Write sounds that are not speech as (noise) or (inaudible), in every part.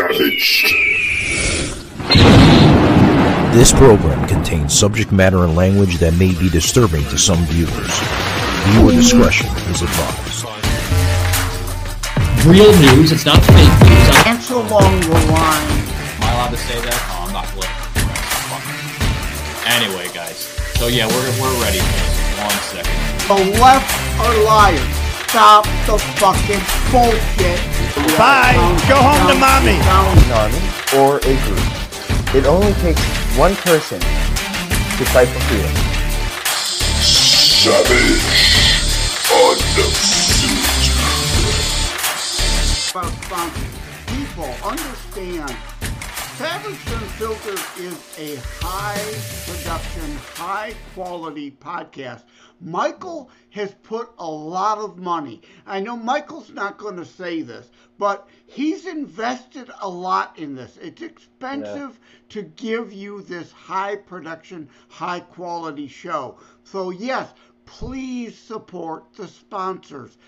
Savaged. This program contains subject matter and language that may be disturbing to some viewers. Viewer discretion is advised. Real news, it's not fake news. Answer along the line. Am I allowed to say that? Oh, I'm not political. Anyway, guys. So yeah, we're we're ready. One second. The left are liars. Stop the fucking bullshit. Bye. Go home to mommy. an army or a group. It only takes one person to fight for freedom. Savage. Undefeated. About sponsors. People understand. Savage Unfiltered is a high production, high quality podcast. Michael has put a lot of money. I know Michael's not going to say this, but he's invested a lot in this. It's expensive to give you this high production, high quality show. So, yes, please support the sponsors.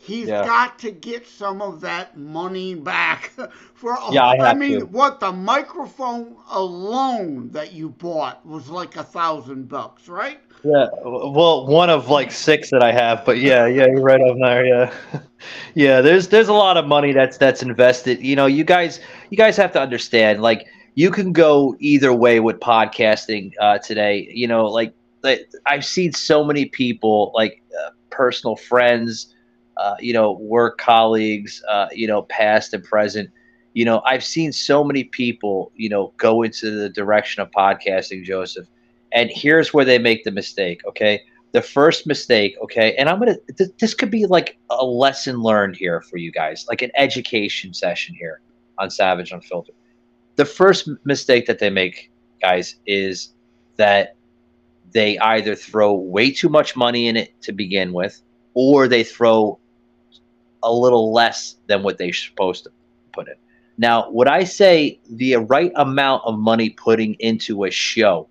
He's Yeah. got to get some of that money back (laughs) for. Yeah, I have mean, to. what the microphone alone that you bought was like a thousand bucks, right? Yeah, well, one of like six that I have, but yeah, yeah, you're right on there. Yeah, (laughs) yeah. There's there's a lot of money that's that's invested. You know, you guys you guys have to understand. Like, you can go either way with podcasting uh, today. You know, like, like I've seen so many people, like uh, personal friends, uh, you know, work colleagues, uh, you know, past and present. You know, I've seen so many people, you know, go into the direction of podcasting, Joseph. And here's where they make the mistake, okay? The first mistake, okay? And I'm going to th- this could be like a lesson learned here for you guys, like an education session here on Savage Unfiltered. The first mistake that they make, guys, is that they either throw way too much money in it to begin with or they throw a little less than what they're supposed to put in. Now, would I say the right amount of money putting into a show,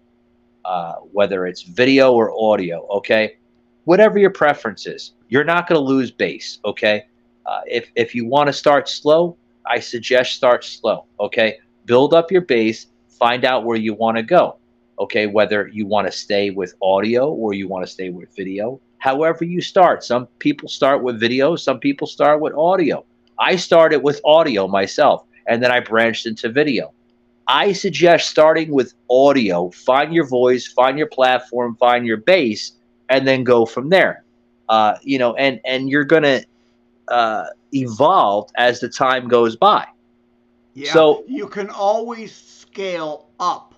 uh, whether it's video or audio, okay, whatever your preference is, you're not going to lose base, okay? Uh, if, if you want to start slow, I suggest start slow, okay? Build up your base, find out where you want to go, okay? Whether you want to stay with audio or you want to stay with video, however you start. Some people start with video, some people start with audio. I started with audio myself, and then I branched into video. I suggest starting with audio. Find your voice, find your platform, find your base, and then go from there. Uh, you know, and and you're gonna uh, evolve as the time goes by. Yeah. So- you can always scale up.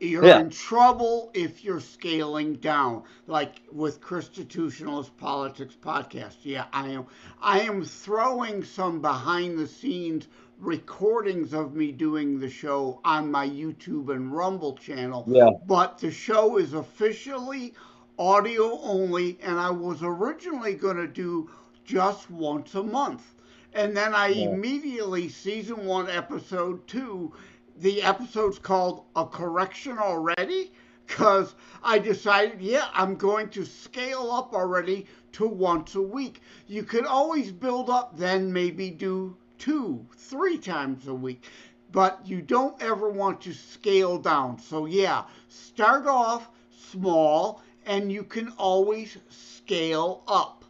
You're Yeah. in trouble if you're scaling down, like with Constitutionalist Politics podcast. Yeah, I am. I am throwing some behind the scenes recordings of me doing the show on my YouTube and Rumble channel. Yeah. But the show is officially audio only, and I was originally going to do just once a month. And then I Yeah. immediately, season one, episode two, the episode's called A Correction Already, because I decided, yeah, I'm going to scale up already to once a week. You could always build up, then maybe do two, three times a week. But you don't ever want to scale down. So, yeah, start off small and you can always scale up.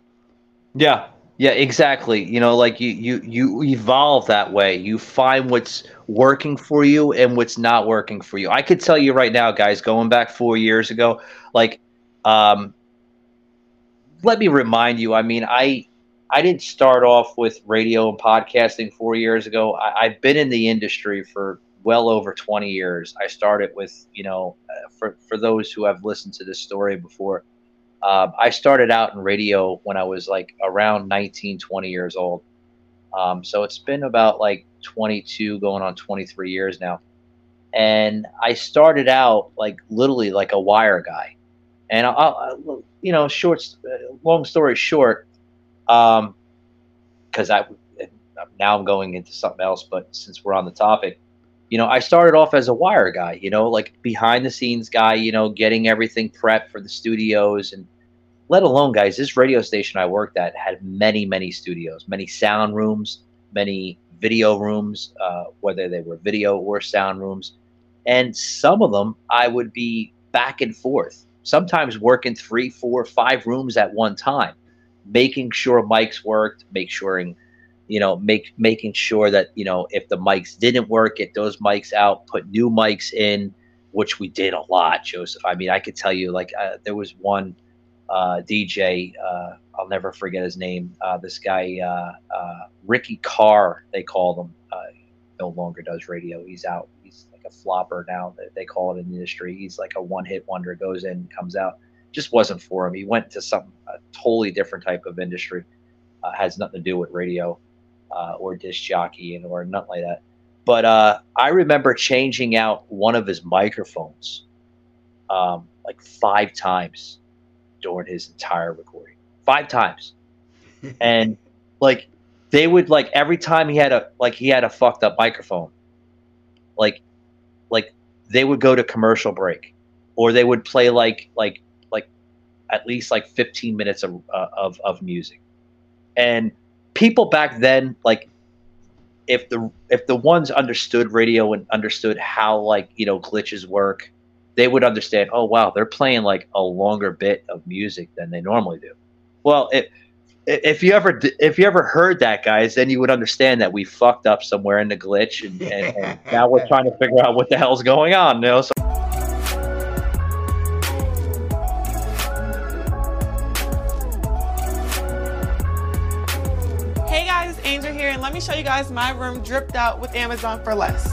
Yeah, yeah, exactly. You know, like you you you evolve that way. You find what's working for you and what's not working for you. I could tell you right now, guys, going back four years ago, like, um, let me remind you. I mean, I I didn't start off with radio and podcasting four years ago. I, I've been in the industry for well over 20 years. I started with, you know, uh, for for those who have listened to this story before. Um, I started out in radio when I was like around 19, 20 years old. Um, so it's been about like 22, going on 23 years now. And I started out like literally like a wire guy. And I, I you know, short, uh, long story short, um, because I now I'm going into something else, but since we're on the topic, you know, I started off as a wire guy, you know, like behind the scenes guy, you know, getting everything prepped for the studios. And let alone guys, this radio station I worked at had many, many studios, many sound rooms, many video rooms, uh, whether they were video or sound rooms, and some of them I would be back and forth, sometimes working three, four, five rooms at one time, making sure mics worked, making sure you know, make making sure that you know if the mics didn't work, get those mics out, put new mics in, which we did a lot, Joseph. I mean, I could tell you, like, uh, there was one uh, DJ, uh, I'll never forget his name. Uh, this guy, uh, uh, Ricky Carr, they call him. no longer does radio. He's out. He's like a flopper now. They call it in the industry. He's like a one-hit wonder. Goes in, comes out. Just wasn't for him. He went to some totally different type of industry. has nothing to do with radio uh, or disc jockey and or nothing like that. But uh, I remember changing out one of his microphones um, like five times during his entire recording. Five times, (laughs) and like they would like every time he had a like he had a fucked up microphone, like like they would go to commercial break, or they would play like like like at least like 15 minutes of uh, of, of music, and people back then like if the if the ones understood radio and understood how like you know glitches work they would understand oh wow they're playing like a longer bit of music than they normally do. Well it, if you ever if you ever heard that guys then you would understand that we fucked up somewhere in the glitch and, and, and now we're trying to figure out what the hell's going on you know so me show you guys my room dripped out with Amazon for less.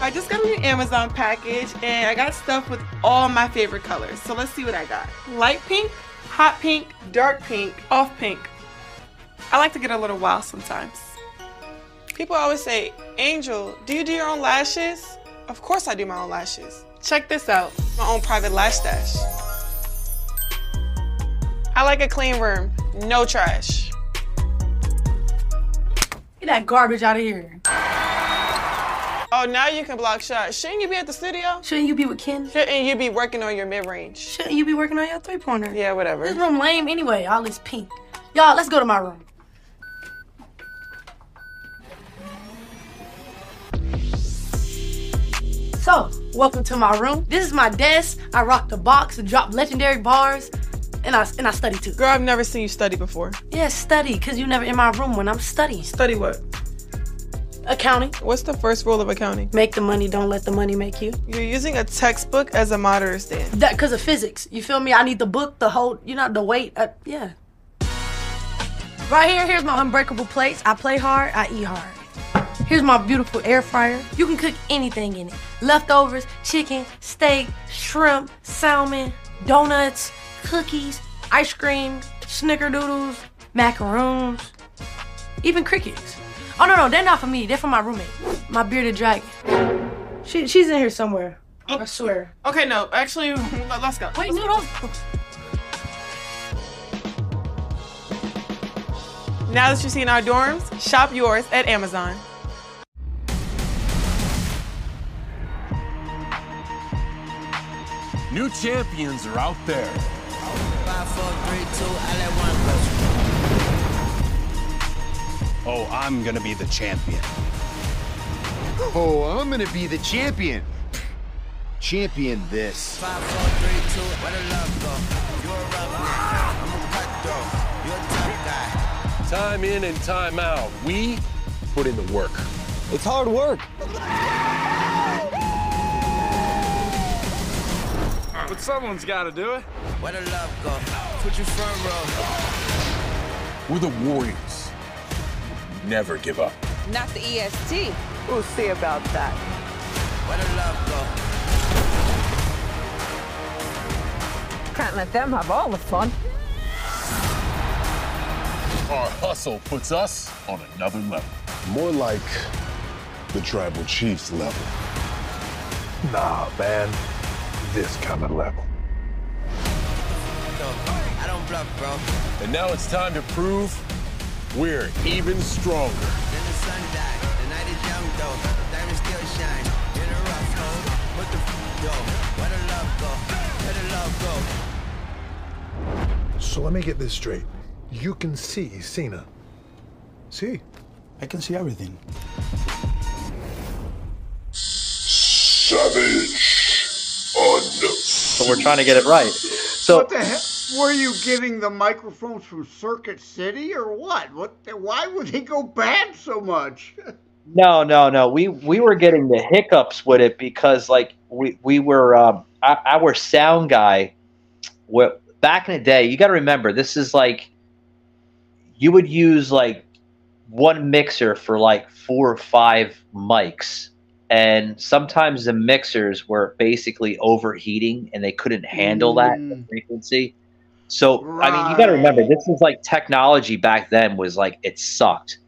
I just got a new Amazon package and I got stuff with all my favorite colors. So let's see what I got. Light pink, hot pink, dark pink, off pink. I like to get a little wild sometimes. People always say, Angel, do you do your own lashes? Of course I do my own lashes. Check this out, my own private lash stash. I like a clean room, no trash. Get that garbage out of here. Oh, now you can block shots. Shouldn't you be at the studio? Shouldn't you be with Ken? Shouldn't you be working on your mid-range? Shouldn't you be working on your three-pointer? Yeah, whatever. This room lame anyway, all this pink. Y'all, let's go to my room. So, welcome to my room. This is my desk. I rock the box and drop legendary bars and I and I study too. Girl, I've never seen you study before. Yeah, study, cause you never in my room when I'm studying. Study what? Accounting. What's the first rule of accounting? Make the money, don't let the money make you. You're using a textbook as a monitor stand. That cause of physics. You feel me? I need the book, the whole, you know, the weight. Uh, yeah. Right here, here's my unbreakable plates. I play hard, I eat hard. Here's my beautiful air fryer. You can cook anything in it. Leftovers, chicken, steak, shrimp, salmon, donuts, cookies, ice cream, snickerdoodles, macaroons, even crickets. Oh no, no, they're not for me. They're for my roommate, my bearded dragon. She, she's in here somewhere. Oh. I swear. Okay, no, actually, let's go. Wait, no, no. Now that you've seen our dorms, shop yours at Amazon. New champions are out there. Oh, I'm gonna be the champion. Oh, I'm gonna be the champion. Champion this. Five, four, three, two, where the love go? You're a I'm a cutthroat. You're a tough guy. Time in and time out. We put in the work. It's hard work. Someone's got to do it. Where the love go? Put your front row. We're the Warriors. Never give up. Not the EST. We'll see about that. Where the love go? Can't let them have all the fun. Our hustle puts us on another level. More like the tribal chief's level. Nah, man this kind of level. I don't bluff, bro. And now it's time to prove we're even stronger. Then the sun died. The night is young, though. Diamonds still shine. In a rough home. What the f*** yo? Where the love go? Where the love go? So let me get this straight. You can see Cena. See, I can see everything. Savage unknown. So we're trying to get it right. So what the heck? Were you getting the microphones from Circuit City or what? What? Why would they go bad so much? (laughs) No, no, no. We we were getting the hiccups with it because like we we were um, our, our sound guy. What back in the day? You got to remember this is like you would use like one mixer for like four or five mics, and sometimes the mixers were basically overheating and they couldn't handle that Mm. frequency. So I mean, you got to remember this is like technology back then was like it sucked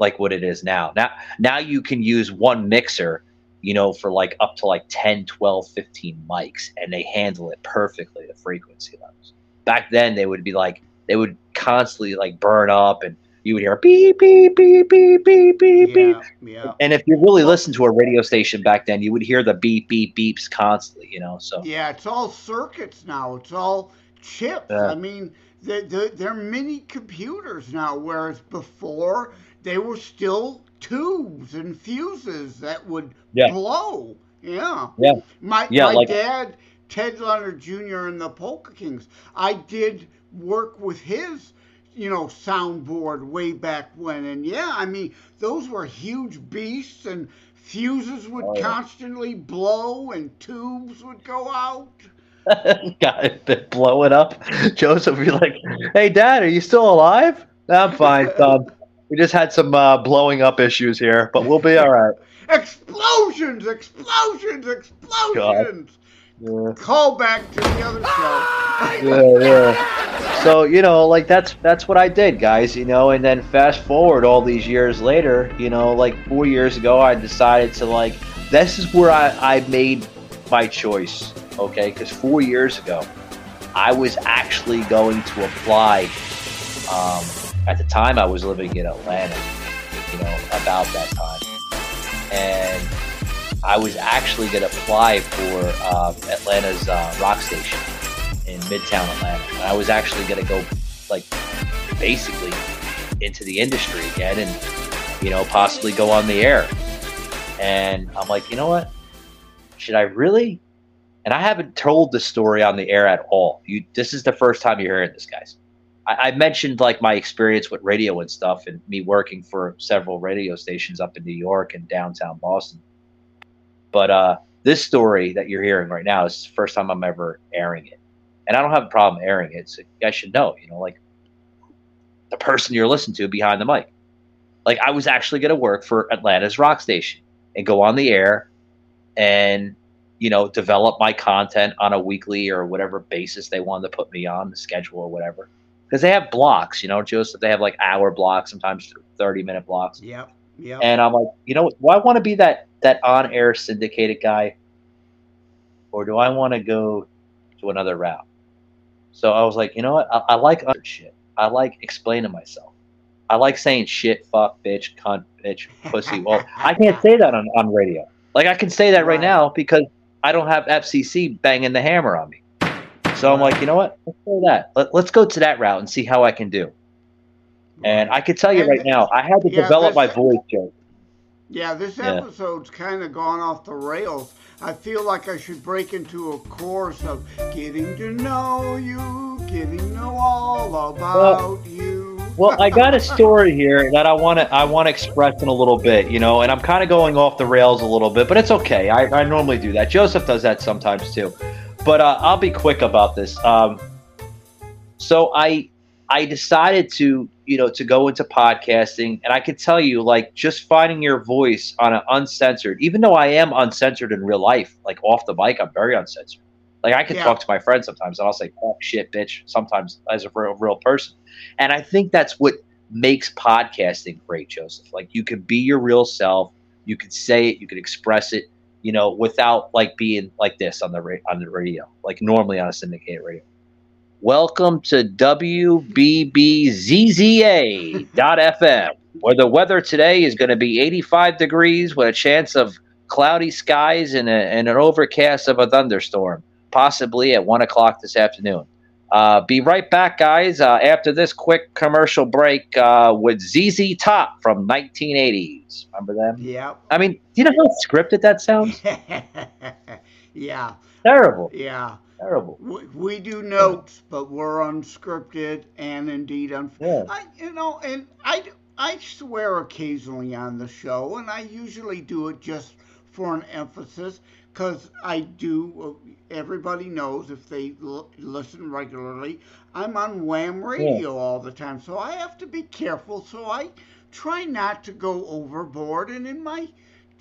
like what it is now. Now now you can use one mixer, you know, for like up to like 10, 12, 15 mics and they handle it perfectly the frequency levels. Back then they would be like they would constantly like burn up and you would hear beep beep beep beep beep beep beep. Yeah. And if you really listened to a radio station back then, you would hear the beep beep beeps constantly, you know. So Yeah, it's all circuits now. It's all chips. Yeah. I mean, they're, they're, they're mini computers now, whereas before they were still tubes and fuses that would Yeah. blow. Yeah. Yeah. My, Yeah, my like- dad, Ted Leonard Jr. and the Polka Kings, I did work with his, you know, soundboard way back when. And yeah, I mean, those were huge beasts and fuses would Oh, yeah. constantly blow and tubes would go out. (laughs) got it blow it up. (laughs) Joseph would be like, Hey dad, are you still alive? I'm fine, son. We just had some uh, blowing up issues here, but we'll be all right. (laughs) Explosions, explosions, explosions. Yeah. Call back to the other show. yeah, yeah. So you know, like that's that's what I did, guys. You know, and then fast forward all these years later, you know, like four years ago, I decided to like this is where I I made my choice. Okay, because four years ago, I was actually going to apply. Um, at the time, I was living in Atlanta. You know, about that time, and I was actually going to apply for um, Atlanta's uh, rock station in Midtown Atlanta. I was actually going to go, like, basically into the industry again and, you know, possibly go on the air. And I'm like, you know what? Should I really? And I haven't told the story on the air at all. You, this is the first time you're hearing this, guys. I, I mentioned like my experience with radio and stuff, and me working for several radio stations up in New York and downtown Boston. But uh, this story that you're hearing right now is the first time I'm ever airing it, and I don't have a problem airing it. So you guys should know, you know, like the person you're listening to behind the mic. Like I was actually going to work for Atlanta's rock station and go on the air, and you know, develop my content on a weekly or whatever basis they wanted to put me on the schedule or whatever. Because they have blocks, you know, Joseph. They have like hour blocks, sometimes thirty minute blocks. yeah yeah And I'm like, you know, do I want to be that that on air syndicated guy, or do I want to go to another route? So I was like, you know what? I, I like other shit. I like explaining myself. I like saying shit, fuck, bitch, cunt, bitch, pussy. Well, (laughs) I can't say that on, on radio. Like I can say that right now because I don't have FCC banging the hammer on me. So I'm like, you know what? Let's go that. Let, let's go to that route and see how I can do. And I can tell you right now, I had to Yeah, develop my voice, Joe. Yeah, this Yeah. episode's kind of gone off the rails. I feel like I should break into a course of getting to know you, getting to know all about you. Well, I got a story here that I want to I want to express in a little bit, you know, and I'm kind of going off the rails a little bit, but it's okay. I, I normally do that. Joseph does that sometimes too, but uh, I'll be quick about this. Um, so I I decided to you know to go into podcasting, and I can tell you like just finding your voice on an uncensored, even though I am uncensored in real life, like off the mic, I'm very uncensored. Like I can Yeah. talk to my friends sometimes, and I'll say "fuck, shit, bitch." Sometimes as a real, real person, and I think that's what makes podcasting great, Joseph. Like you can be your real self, you can say it, you can express it, you know, without like being like this on the ra- on the radio, like normally on a syndicated radio. Welcome to WBBZZA.FM, where the weather today is going to be 85 degrees with a chance of cloudy skies and, a, and an overcast of a thunderstorm, possibly at 1 o'clock this afternoon. Uh, be right back, guys, uh, after this quick commercial break uh, with ZZ Top from 1980s. Remember them? Yeah. I mean, do you know how scripted that sounds? (laughs) yeah. Terrible. Yeah. Terrible. We, we do notes, but we're unscripted and indeed un- Yeah. I, you know, and I, I swear occasionally on the show, and I usually do it just for an emphasis because I do. Uh, everybody knows if they l- listen regularly, I'm on Wham Radio all the time, so I have to be careful. So I try not to go overboard, and in my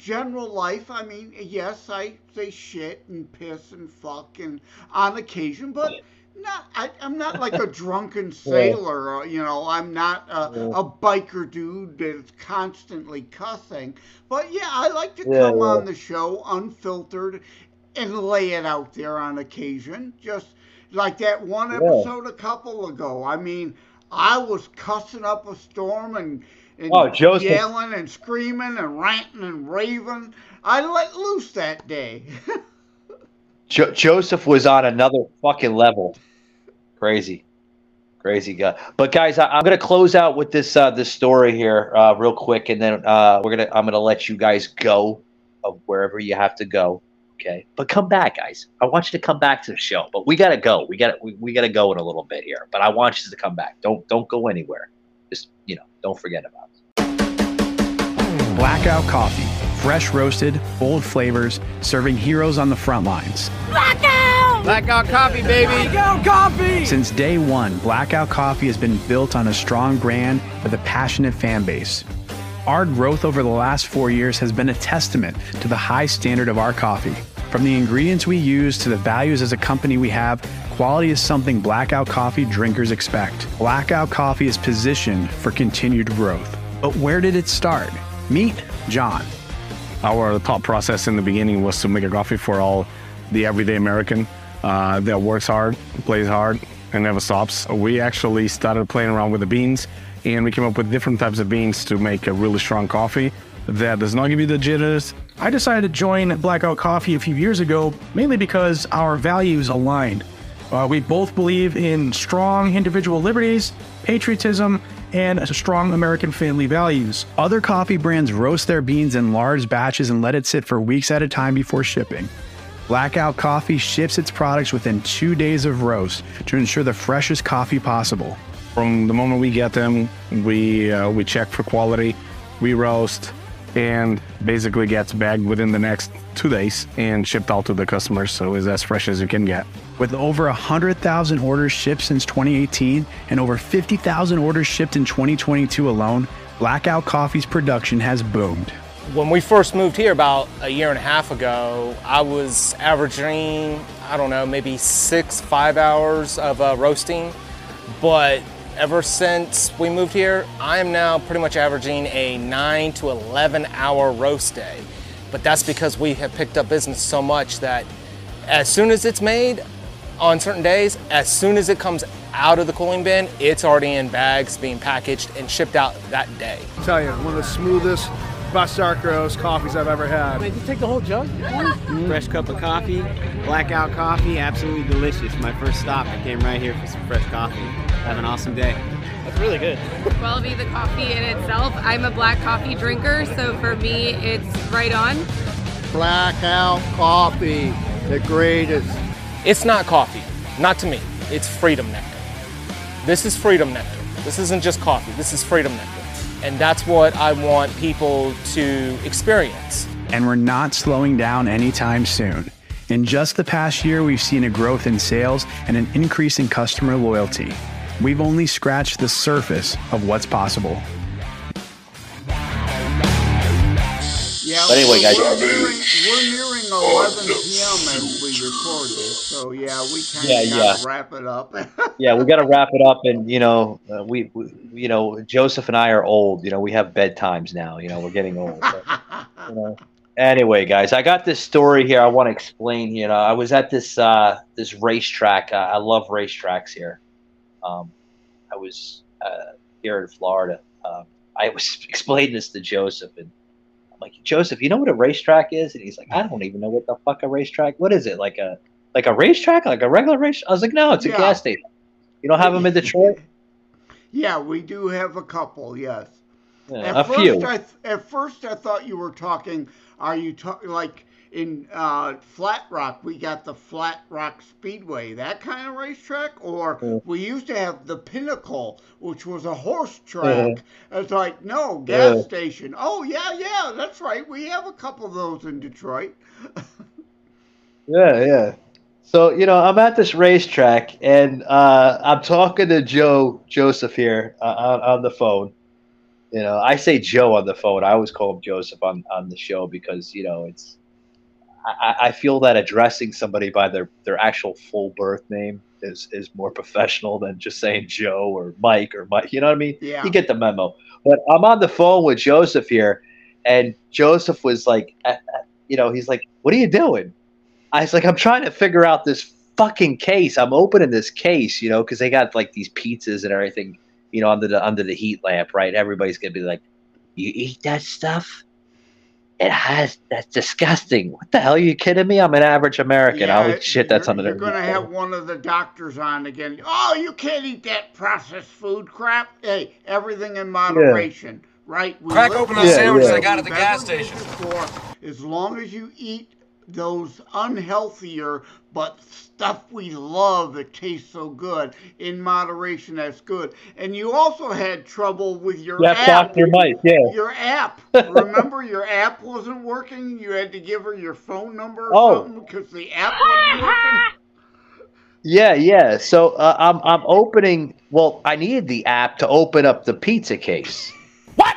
general life, I mean, yes, I say shit and piss and fuck and on occasion, but not. I, I'm not like a (laughs) drunken sailor. Or, you know, I'm not a, a biker dude that's constantly cussing. But yeah, I like to Yeah, come yeah. on the show unfiltered and lay it out there on occasion. Just like that one episode a couple ago. I mean, I was cussing up a storm and. And Oh, Joseph. yelling and screaming and ranting and raving. I let loose that day. (laughs) Jo- Joseph was on another fucking level. Crazy, crazy guy. But guys, I- I'm gonna close out with this uh, this story here uh, real quick, and then uh, we're gonna I'm gonna let you guys go of wherever you have to go. Okay, but come back, guys. I want you to come back to the show. But we gotta go. We gotta we, we gotta go in a little bit here. But I want you to come back. Don't don't go anywhere. Just you know, don't forget about. It. Blackout Coffee. Fresh roasted, bold flavors, serving heroes on the front lines. Blackout! Blackout coffee, baby! Blackout coffee! Since day one, Blackout Coffee has been built on a strong brand with a passionate fan base. Our growth over the last four years has been a testament to the high standard of our coffee. From the ingredients we use to the values as a company we have, quality is something Blackout Coffee drinkers expect. Blackout Coffee is positioned for continued growth. But where did it start? Meet John. Our thought process in the beginning was to make a coffee for all the everyday American uh, that works hard, plays hard, and never stops. We actually started playing around with the beans, and we came up with different types of beans to make a really strong coffee that does not give you the jitters. I decided to join Blackout Coffee a few years ago, mainly because our values aligned. Uh, we both believe in strong individual liberties, patriotism, and strong American family values. Other coffee brands roast their beans in large batches and let it sit for weeks at a time before shipping. Blackout Coffee ships its products within two days of roast to ensure the freshest coffee possible. From the moment we get them, we uh, we check for quality, we roast, and basically gets bagged within the next two days and shipped out to the customers. So it's as fresh as you can get. With over 100,000 orders shipped since 2018 and over 50,000 orders shipped in 2022 alone, Blackout Coffee's production has boomed. When we first moved here about a year and a half ago, I was averaging, I don't know, maybe six, five hours of uh, roasting. But ever since we moved here, I am now pretty much averaging a 9 to 11 hour roast day. But that's because we have picked up business so much that as soon as it's made on certain days, as soon as it comes out of the cooling bin, it's already in bags being packaged and shipped out that day. I tell you, one of the smoothest, best dark roast coffees I've ever had. Wait, you take the whole jug? Mm-hmm. Fresh cup of coffee, blackout coffee, absolutely delicious. My first stop, I came right here for some fresh coffee. Have an awesome day. That's really good. well, be the coffee in itself. I'm a black coffee drinker, so for me, it's right on. Blackout coffee, the greatest. It's not coffee, not to me. It's freedom nectar. This is freedom nectar. This isn't just coffee, this is freedom nectar. And that's what I want people to experience. And we're not slowing down anytime soon. In just the past year, we've seen a growth in sales and an increase in customer loyalty. We've only scratched the surface of what's possible. Yeah, But anyway, guys- we're nearing, we're nearing 11 p.m. as we record this, so yeah, we kind of Yeah, gotta yeah. wrap it up. (laughs) yeah, we got to wrap it up, and you know, uh, we, we, you know, Joseph and I are old. You know, we have bedtimes now. You know, we're getting old. but, you know. Anyway, guys, I got this story here. I want to explain. You know, I was at this uh, this racetrack. Uh, I love racetracks here. Um, I was uh, here in Florida. Um, I was (laughs) explaining this to Joseph, and I'm like, Joseph, you know what a racetrack is? And he's like, I don't even know what the fuck a racetrack. What is it? Like a like a racetrack? Like a regular race? I was like, no, it's a Yeah. gas station. You don't have them in Detroit? (laughs) Yeah, we do have a couple. Yes. Yeah, at a first, few. I th- at first I thought you were talking. Are you talking like in uh, Flat Rock? We got the Flat Rock Speedway, that kind of racetrack, or Yeah. we used to have the Pinnacle, which was a horse track. It's like no gas station. Oh yeah, yeah, that's right. We have a couple of those in Detroit. (laughs) Yeah, yeah. So you know, I'm at this racetrack, and uh, I'm talking to Joe Joseph here uh, on, on the phone. You know, I say Joe on the phone. I always call him Joseph on, on the show because you know it's. I, I feel that addressing somebody by their, their actual full birth name is, is more (laughs) professional than just saying Joe or Mike or Mike. You know what I mean? Yeah. You get the memo. But I'm on the phone with Joseph here, and Joseph was like, uh, uh, you know, he's like, "What are you doing?" I was like, I'm trying to figure out this fucking case. I'm opening this case, you know, because they got like these pizzas and everything, you know, under the under the heat lamp, right? Everybody's gonna be like, "You eat that stuff? It has that's disgusting. What the hell? Are you kidding me? I'm an average American. I'll eat shit that's you're, under You're going to have one of the doctors on again. Oh, you can't eat that processed food crap. Hey, everything in moderation, right? We Crack open in those a sandwiches I got at the gas station. Store, as long as you eat those unhealthier but stuff we love that tastes so good in moderation that's good and you also had trouble with your Yeah, app Dr. Mike, yeah. your app remember your app wasn't working you had to give her your phone number or Oh. something because the app wasn't working (laughs) Yeah, yeah. So uh, I'm I'm opening. Well, I needed the app to open up the pizza case. What?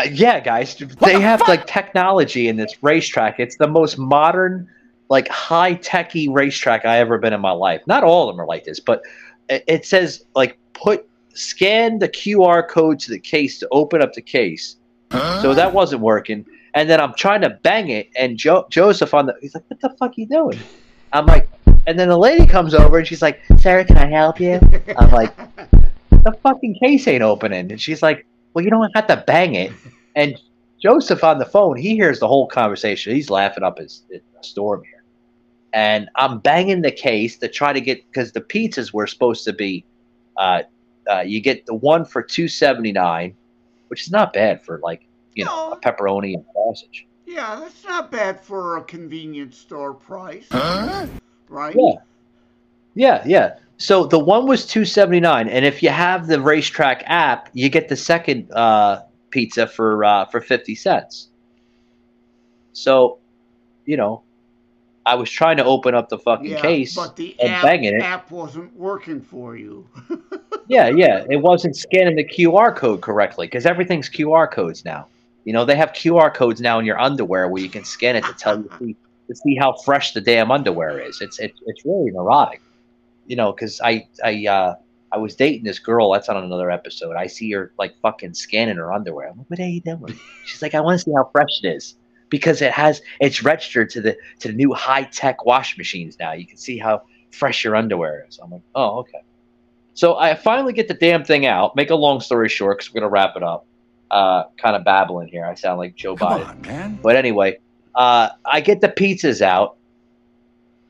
Uh, yeah, guys. they have like technology in this racetrack. It's the most modern, like high techy racetrack I ever been in my life. Not all of them are like this, but it, it says like put scan the QR code to the case to open up the case. So that wasn't working. And then I'm trying to bang it, and jo- Joseph on the he's like, "What the fuck you doing?" I'm like, and then the lady comes over and she's like, "Sarah, can I help you?" I'm like, "The fucking case ain't opening," and she's like, "Well, you don't have to bang it." And Joseph on the phone, he hears the whole conversation. He's laughing up his, his storm here, and I'm banging the case to try to get because the pizzas were supposed to be, uh, uh, you get the one for two seventy nine, which is not bad for like you know a pepperoni and sausage. yeah that's not bad for a convenience store price right Yeah. Yeah, yeah. So the one was two seventy nine, and if you have the RaceTrac app, you get the second uh, pizza for uh, for fifty cents. So, you know, I was trying to open up the fucking yeah, case but the and app, banging it. app wasn't working for you (laughs) Yeah, yeah. It wasn't scanning the QR code correctly because everything's QR codes now. You know, they have QR codes now in your underwear where you can scan it to tell you see, to see how fresh the damn underwear is. It's it's it's really neurotic. You know, because I I uh I was dating this girl. That's on another episode. I see her like fucking scanning her underwear. I'm like, what are you doing? (laughs) She's like, I want to see how fresh it is because it has it's registered to the to the new high tech wash machines now. You can see how fresh your underwear is. I'm like, oh okay. So I finally get the damn thing out. Make a long story short, because we're gonna wrap it up. Uh, kind of babbling here. I sound like Joe Biden. On, man. But anyway, uh, I get the pizzas out,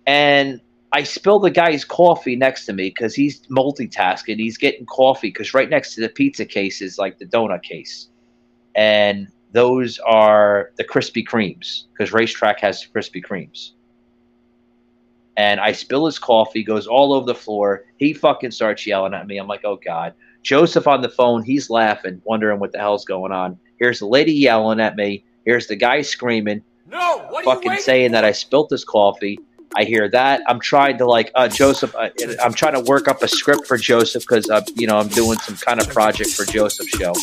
and I spill the guy's coffee next to me because he's multitasking. He's getting coffee because right next to the pizza case is like the donut case, and those are the Krispy Kremes because RaceTrac has Krispy Kremes. And I spill his coffee, goes all over the floor. He fucking starts yelling at me. I'm like, oh god. Joseph on the phone, he's laughing, wondering what the hell's going on. Here's the lady yelling at me. Here's the guy screaming, No, what fucking saying that I spilt his coffee. I hear that. I'm trying to like uh, Joseph. Uh, I'm trying to work up a script for Joseph because uh, you know I'm doing some kind of project for Joseph's show.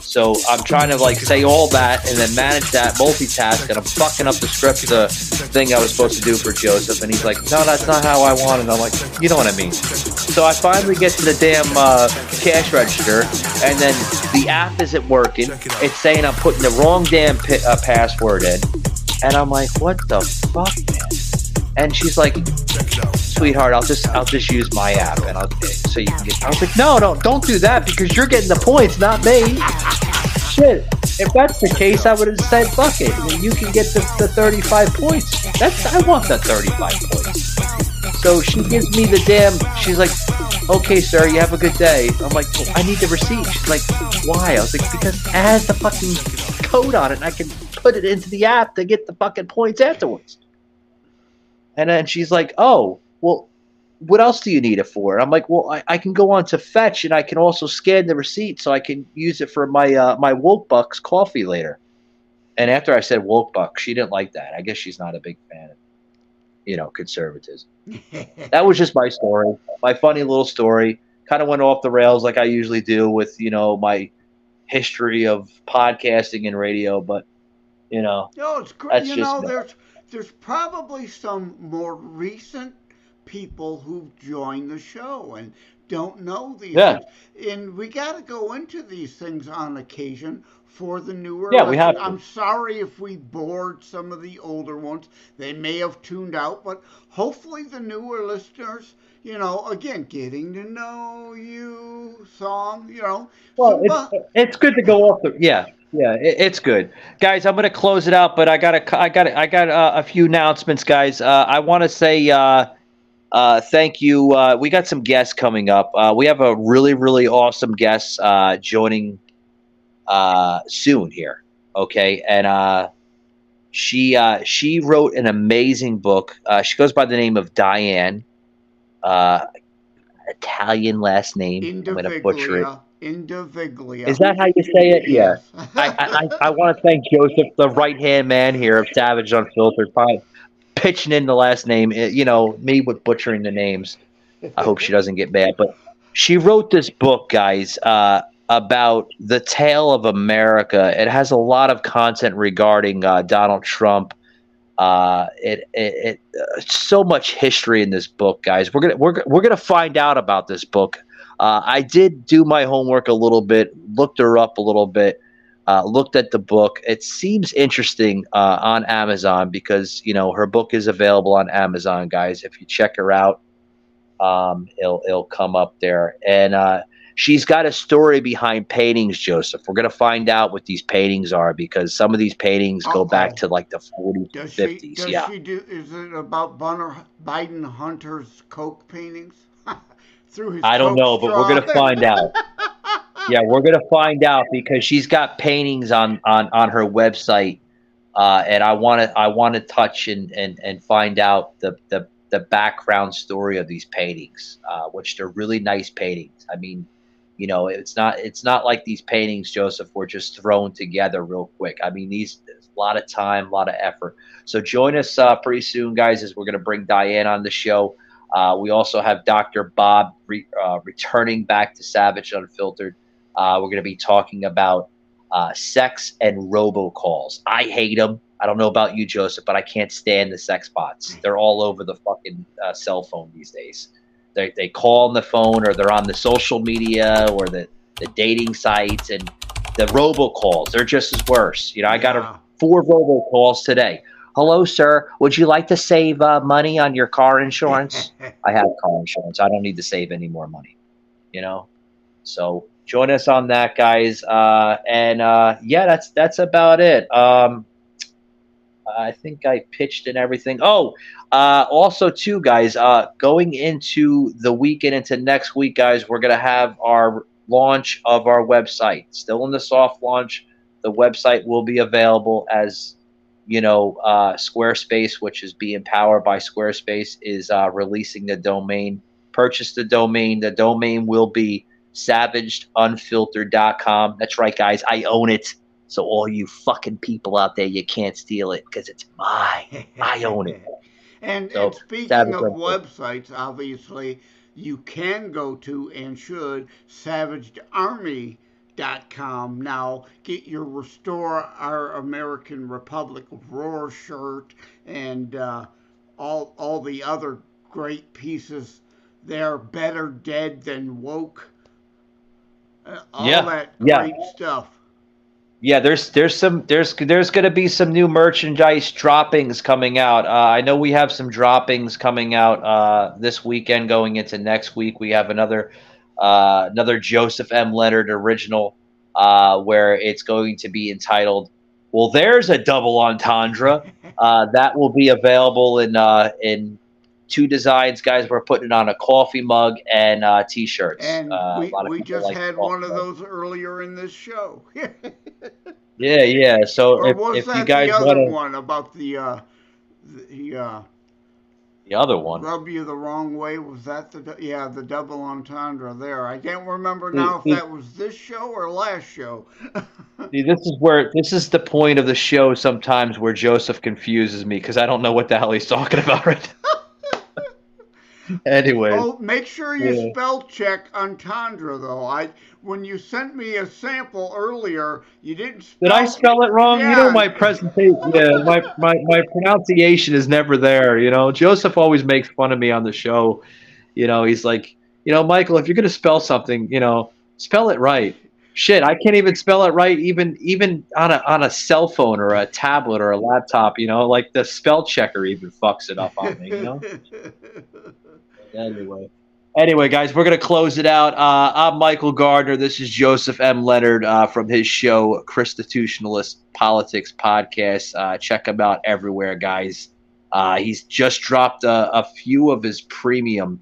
So I'm trying to like say all that and then manage that multitask, and I'm fucking up the script, the thing I was supposed to do for Joseph, and he's like, "No, that's not how I want it." I'm like, "You know what I mean?" So I finally get to the damn uh, cash register, and then the app isn't working. It's saying I'm putting the wrong damn pi- uh, password in, and I'm like, "What the fuck, man?" And she's like, "Sweetheart, I'll just I'll just use my app, and I'll so you can get." I was like, "No, no, don't do that because you're getting the points, not me." Shit. If that's the case, I would have said, "Fuck it, you can get the, the 35 points." That's I want the 35 points. So she gives me the damn. She's like, okay, sir, you have a good day. I'm like, well, I need the receipt. She's like, why? I was like, because it has the fucking code on it, and I can put it into the app to get the fucking points afterwards. And then she's like, oh, well, what else do you need it for? And I'm like, well, I, I can go on to Fetch, and I can also scan the receipt so I can use it for my uh, my Woke Bucks coffee later. And after I said Woke Bucks, she didn't like that. I guess she's not a big fan of, you know, conservatism. (laughs) that was just my story, my funny little story. Kind of went off the rails like I usually do with you know my history of podcasting and radio, but you know, No, it's great. that's You just know, me. there's there's probably some more recent people who've joined the show and don't know these Yeah. things. And we got to go into these things on occasion for the newer. Yeah, we have to. I'm sorry if we bored some of the older ones. They may have tuned out, but hopefully the newer listeners, you know, again, getting to know you song, you know. Well, some it's, it's good to go off the yeah yeah it, it's good. Guys i'm gonna close it out but i got a i got a, i got uh, a few announcements guys. Uh, i want to say uh, uh, thank you. Uh, we got some guests coming up. Uh, we have a really really awesome guest uh, joining uh, soon here okay? And uh, she uh, she wrote an amazing book. Uh, she goes by the name of diane uh, italian last name. I'm gonna butcher it Indiviglia. Indiviglia. is that how you say it? Yeah. I, I, I, I want to thank Joseph, the right hand man here of Savage Unfiltered, by pitching in the last name. Eh, You know, me with butchering the names. I hope she doesn't get mad. But she wrote this book, guys, uh, about the tale of America. It has a lot of content regarding uh, Donald Trump. Uh, it, it, it uh, so much history in this book, guys. We're gonna we're, we're gonna find out about this book. Uh, I did do my homework a little bit, looked her up a little bit, uh, looked at the book. It seems interesting uh, on Amazon because you know her book is available on Amazon, guys. If you check her out, um, it'll it'll come up there. And uh, she's got a story behind paintings, Joseph. We're gonna find out what these paintings are because some of these paintings go back to like the 40s, Does and she, 50s. does yeah. she do? Is it about Bunner, Biden Hunter's Coke paintings? Through his I don't know, but we're gonna find out. (laughs) yeah, we're gonna find out because she's got paintings on on on her website, uh, and I want to I want to touch and and and find out the the the background story of these paintings, uh, which they're really nice paintings. I mean, you know, it's not it's not like these paintings, Joseph, were just thrown together real quick. I mean, these a lot of time, a lot of effort. So join us uh, pretty soon, guys, as we're gonna bring Diane on the show. Uh, we also have Dr. Bob re- uh, returning back to Savage Unfiltered. Uh, we're going to be talking about uh, sex and robocalls. I hate them. I don't know about you, Joseph, but I can't stand the sex bots. They're all over the fucking uh, cell phone these days. They, they call on the phone or they're on the social media or the, the dating sites and the robocalls. They're just as worse. You know, I got a, four robocalls today. Hello, sir. Would you like to save uh, money on your car insurance? (laughs) I have car insurance. I don't need to save any more money. You know, so join us on that, guys. Uh, and uh, yeah, that's that's about it. Um, I think I pitched and everything. Oh, uh, also too, guys. Uh, going into the weekend into next week, guys, we're gonna have our launch of our website. Still in the soft launch. The website will be available as you know, uh, Squarespace, which is being powered by Squarespace, is uh, releasing the domain. Purchase the domain. The domain will be savagedunfiltered.com. That's right, guys. I own it. So all you fucking people out there, you can't steal it because it's mine. I own it. (laughs) And, So, and speaking of websites, obviously, you can go to and should savagedarmy.com now. Get your Restore Our American Republic Roar shirt and uh, all all the other great pieces. They're better dead than woke. Uh, all Yeah, that yeah. great stuff. Yeah, there's there's some there's there's going to be some new merchandise droppings coming out. Uh, I know we have some droppings coming out uh, this weekend, going into next week. We have another uh, another Joseph M. Leonard original, uh, where it's going to be entitled "Well, there's a double entendre." (laughs) Uh, that will be available in uh, in two designs, guys. We're putting it on a coffee mug and uh, t-shirts. And uh, we, a lot of we just like had one of those earlier in this show. (laughs) Yeah, yeah. So or if, was if that you guys the other want to, one about the uh, the uh, the other one. rub you the wrong way? Was that the yeah the double entendre there? I can't remember mm, now see- if mm. that was this show or last show. (laughs) See, this is where this is the point of the show sometimes where Joseph confuses me because I don't know what the hell he's talking about right now. (laughs) anyway, Oh, make sure you Yeah. spell check entendre though. I when you sent me a sample earlier, you didn't. Spell, did I spell it wrong? You know my presentation, yeah, my, my my pronunciation is never there. You know, Joseph always makes fun of me on the show. You know, he's like, you know, Michael, if you're gonna spell something, you know, spell it right. Shit, I can't even spell it right, even even on a on a cell phone or a tablet or a laptop. You know, like the spell checker even fucks it up on me. You know. (laughs) anyway. Anyway, guys, we're going to close it out. Uh, I'm Michael Gardner. This is Joseph M. Leonard uh, from his show, Constitutionalist Politics Podcast. Uh, check him out everywhere, guys. Uh, he's just dropped a, a few of his premium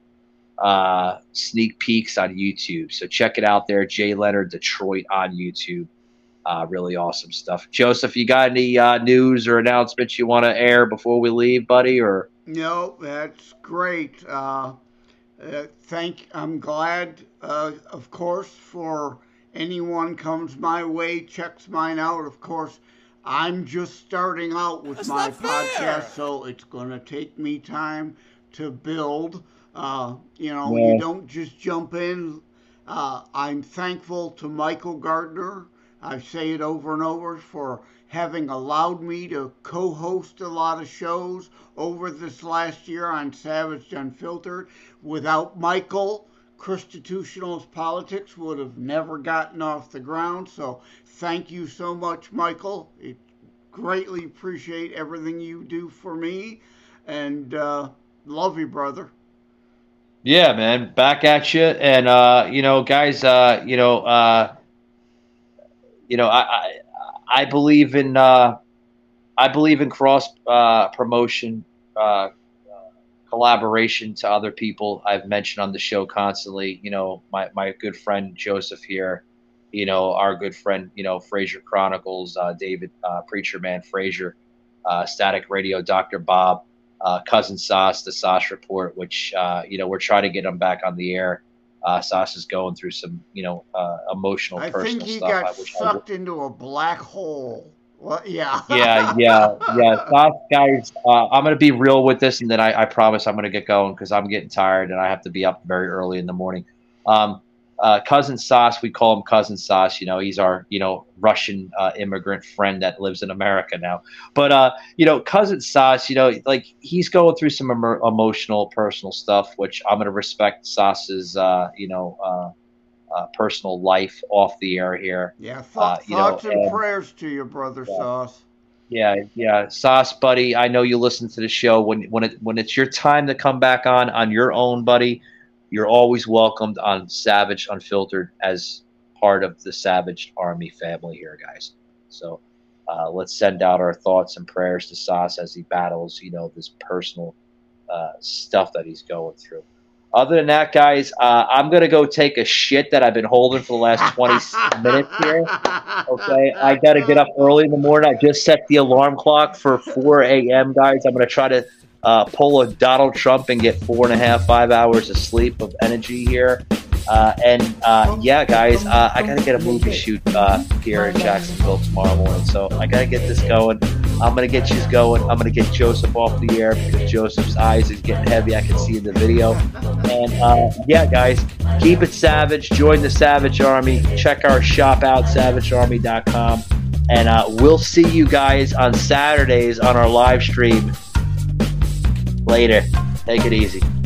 uh, sneak peeks on YouTube. So check it out there, Jay Leonard Detroit on YouTube. Uh, really awesome stuff. Joseph, you got any news or announcements you want to air before we leave, buddy? Or No, that's great. Uh, uh, thank. I'm glad, uh, of course, for anyone comes my way, checks mine out. Of course, I'm just starting out with my podcast, so it's going to take me time to build. Uh, you know, Yeah. you don't just jump in. Uh, I'm thankful to Michael Gardner. I say it over and over for having allowed me to co host a lot of shows over this last year on Savage Unfiltered. Without Michael, Constitutionalist Politics would have never gotten off the ground. So thank you so much, Michael. It greatly appreciate everything you do for me and uh, love you, brother. Yeah, man, back at you. And uh, you know, guys, uh, you know, uh, you know, I, I I believe in uh, I believe in cross uh, promotion, uh, collaboration to other people. I've mentioned on the show constantly. You know, my my good friend Joseph here. You know, our good friend, you know, Fraser Chronicles, uh, David uh, Preacher Man Fraser, uh, Static Radio, Doctor Bob cousin Sauce, the Sauce Report, which you know we're trying to get them back on the air. Uh, Sauce is going through some you know uh, emotional, I personal think he stuff. got I wish I sucked into a black hole. Well, yeah. (laughs) yeah, yeah, yeah. Guys, uh, I'm gonna be real with this, and then I, I promise I'm gonna get going because I'm getting tired and I have to be up very early in the morning. Um, uh, cousin Sauce, we call him cousin Sauce. You know, he's our you know Russian uh, immigrant friend that lives in America now. But uh, you know, cousin Sauce, you know, like he's going through some emo- emotional, personal stuff, which I'm gonna respect Sauce's uh, you know uh, uh, personal life off the air here. Yeah, Uh, thought, you know, thoughts and and- prayers to you, brother Sauce. yeah, yeah, Sauce, buddy. I know you listen to the show when when it when it's your time to come back on on your own, buddy. You're always welcomed on Savage Unfiltered as part of the Savage Army family here, guys. So uh, let's send out our thoughts and prayers to Sauce as he battles, you know, this personal uh, stuff that he's going through. Other than that, guys, uh, I'm gonna go take a shit that I've been holding for the last 20 (laughs) minutes here. Okay, I gotta get up early in the morning. I just set the alarm clock for 4 a.m., guys. I'm gonna try to uh, pull a Donald Trump and get four and a half, five hours of sleep of energy here. Uh, and uh, yeah, guys, uh, I gotta get a movie shoot uh, here in Jacksonville tomorrow morning. So I gotta get this going. I'm gonna get you going. I'm gonna get Joseph off the air because Joseph's eyes is getting heavy. I can see in the video. And uh, yeah, guys, keep it savage. Join the Savage Army. Check our shop out, savagearmy.com. And uh, we'll see you guys on Saturdays on our live stream. Later. Take it easy.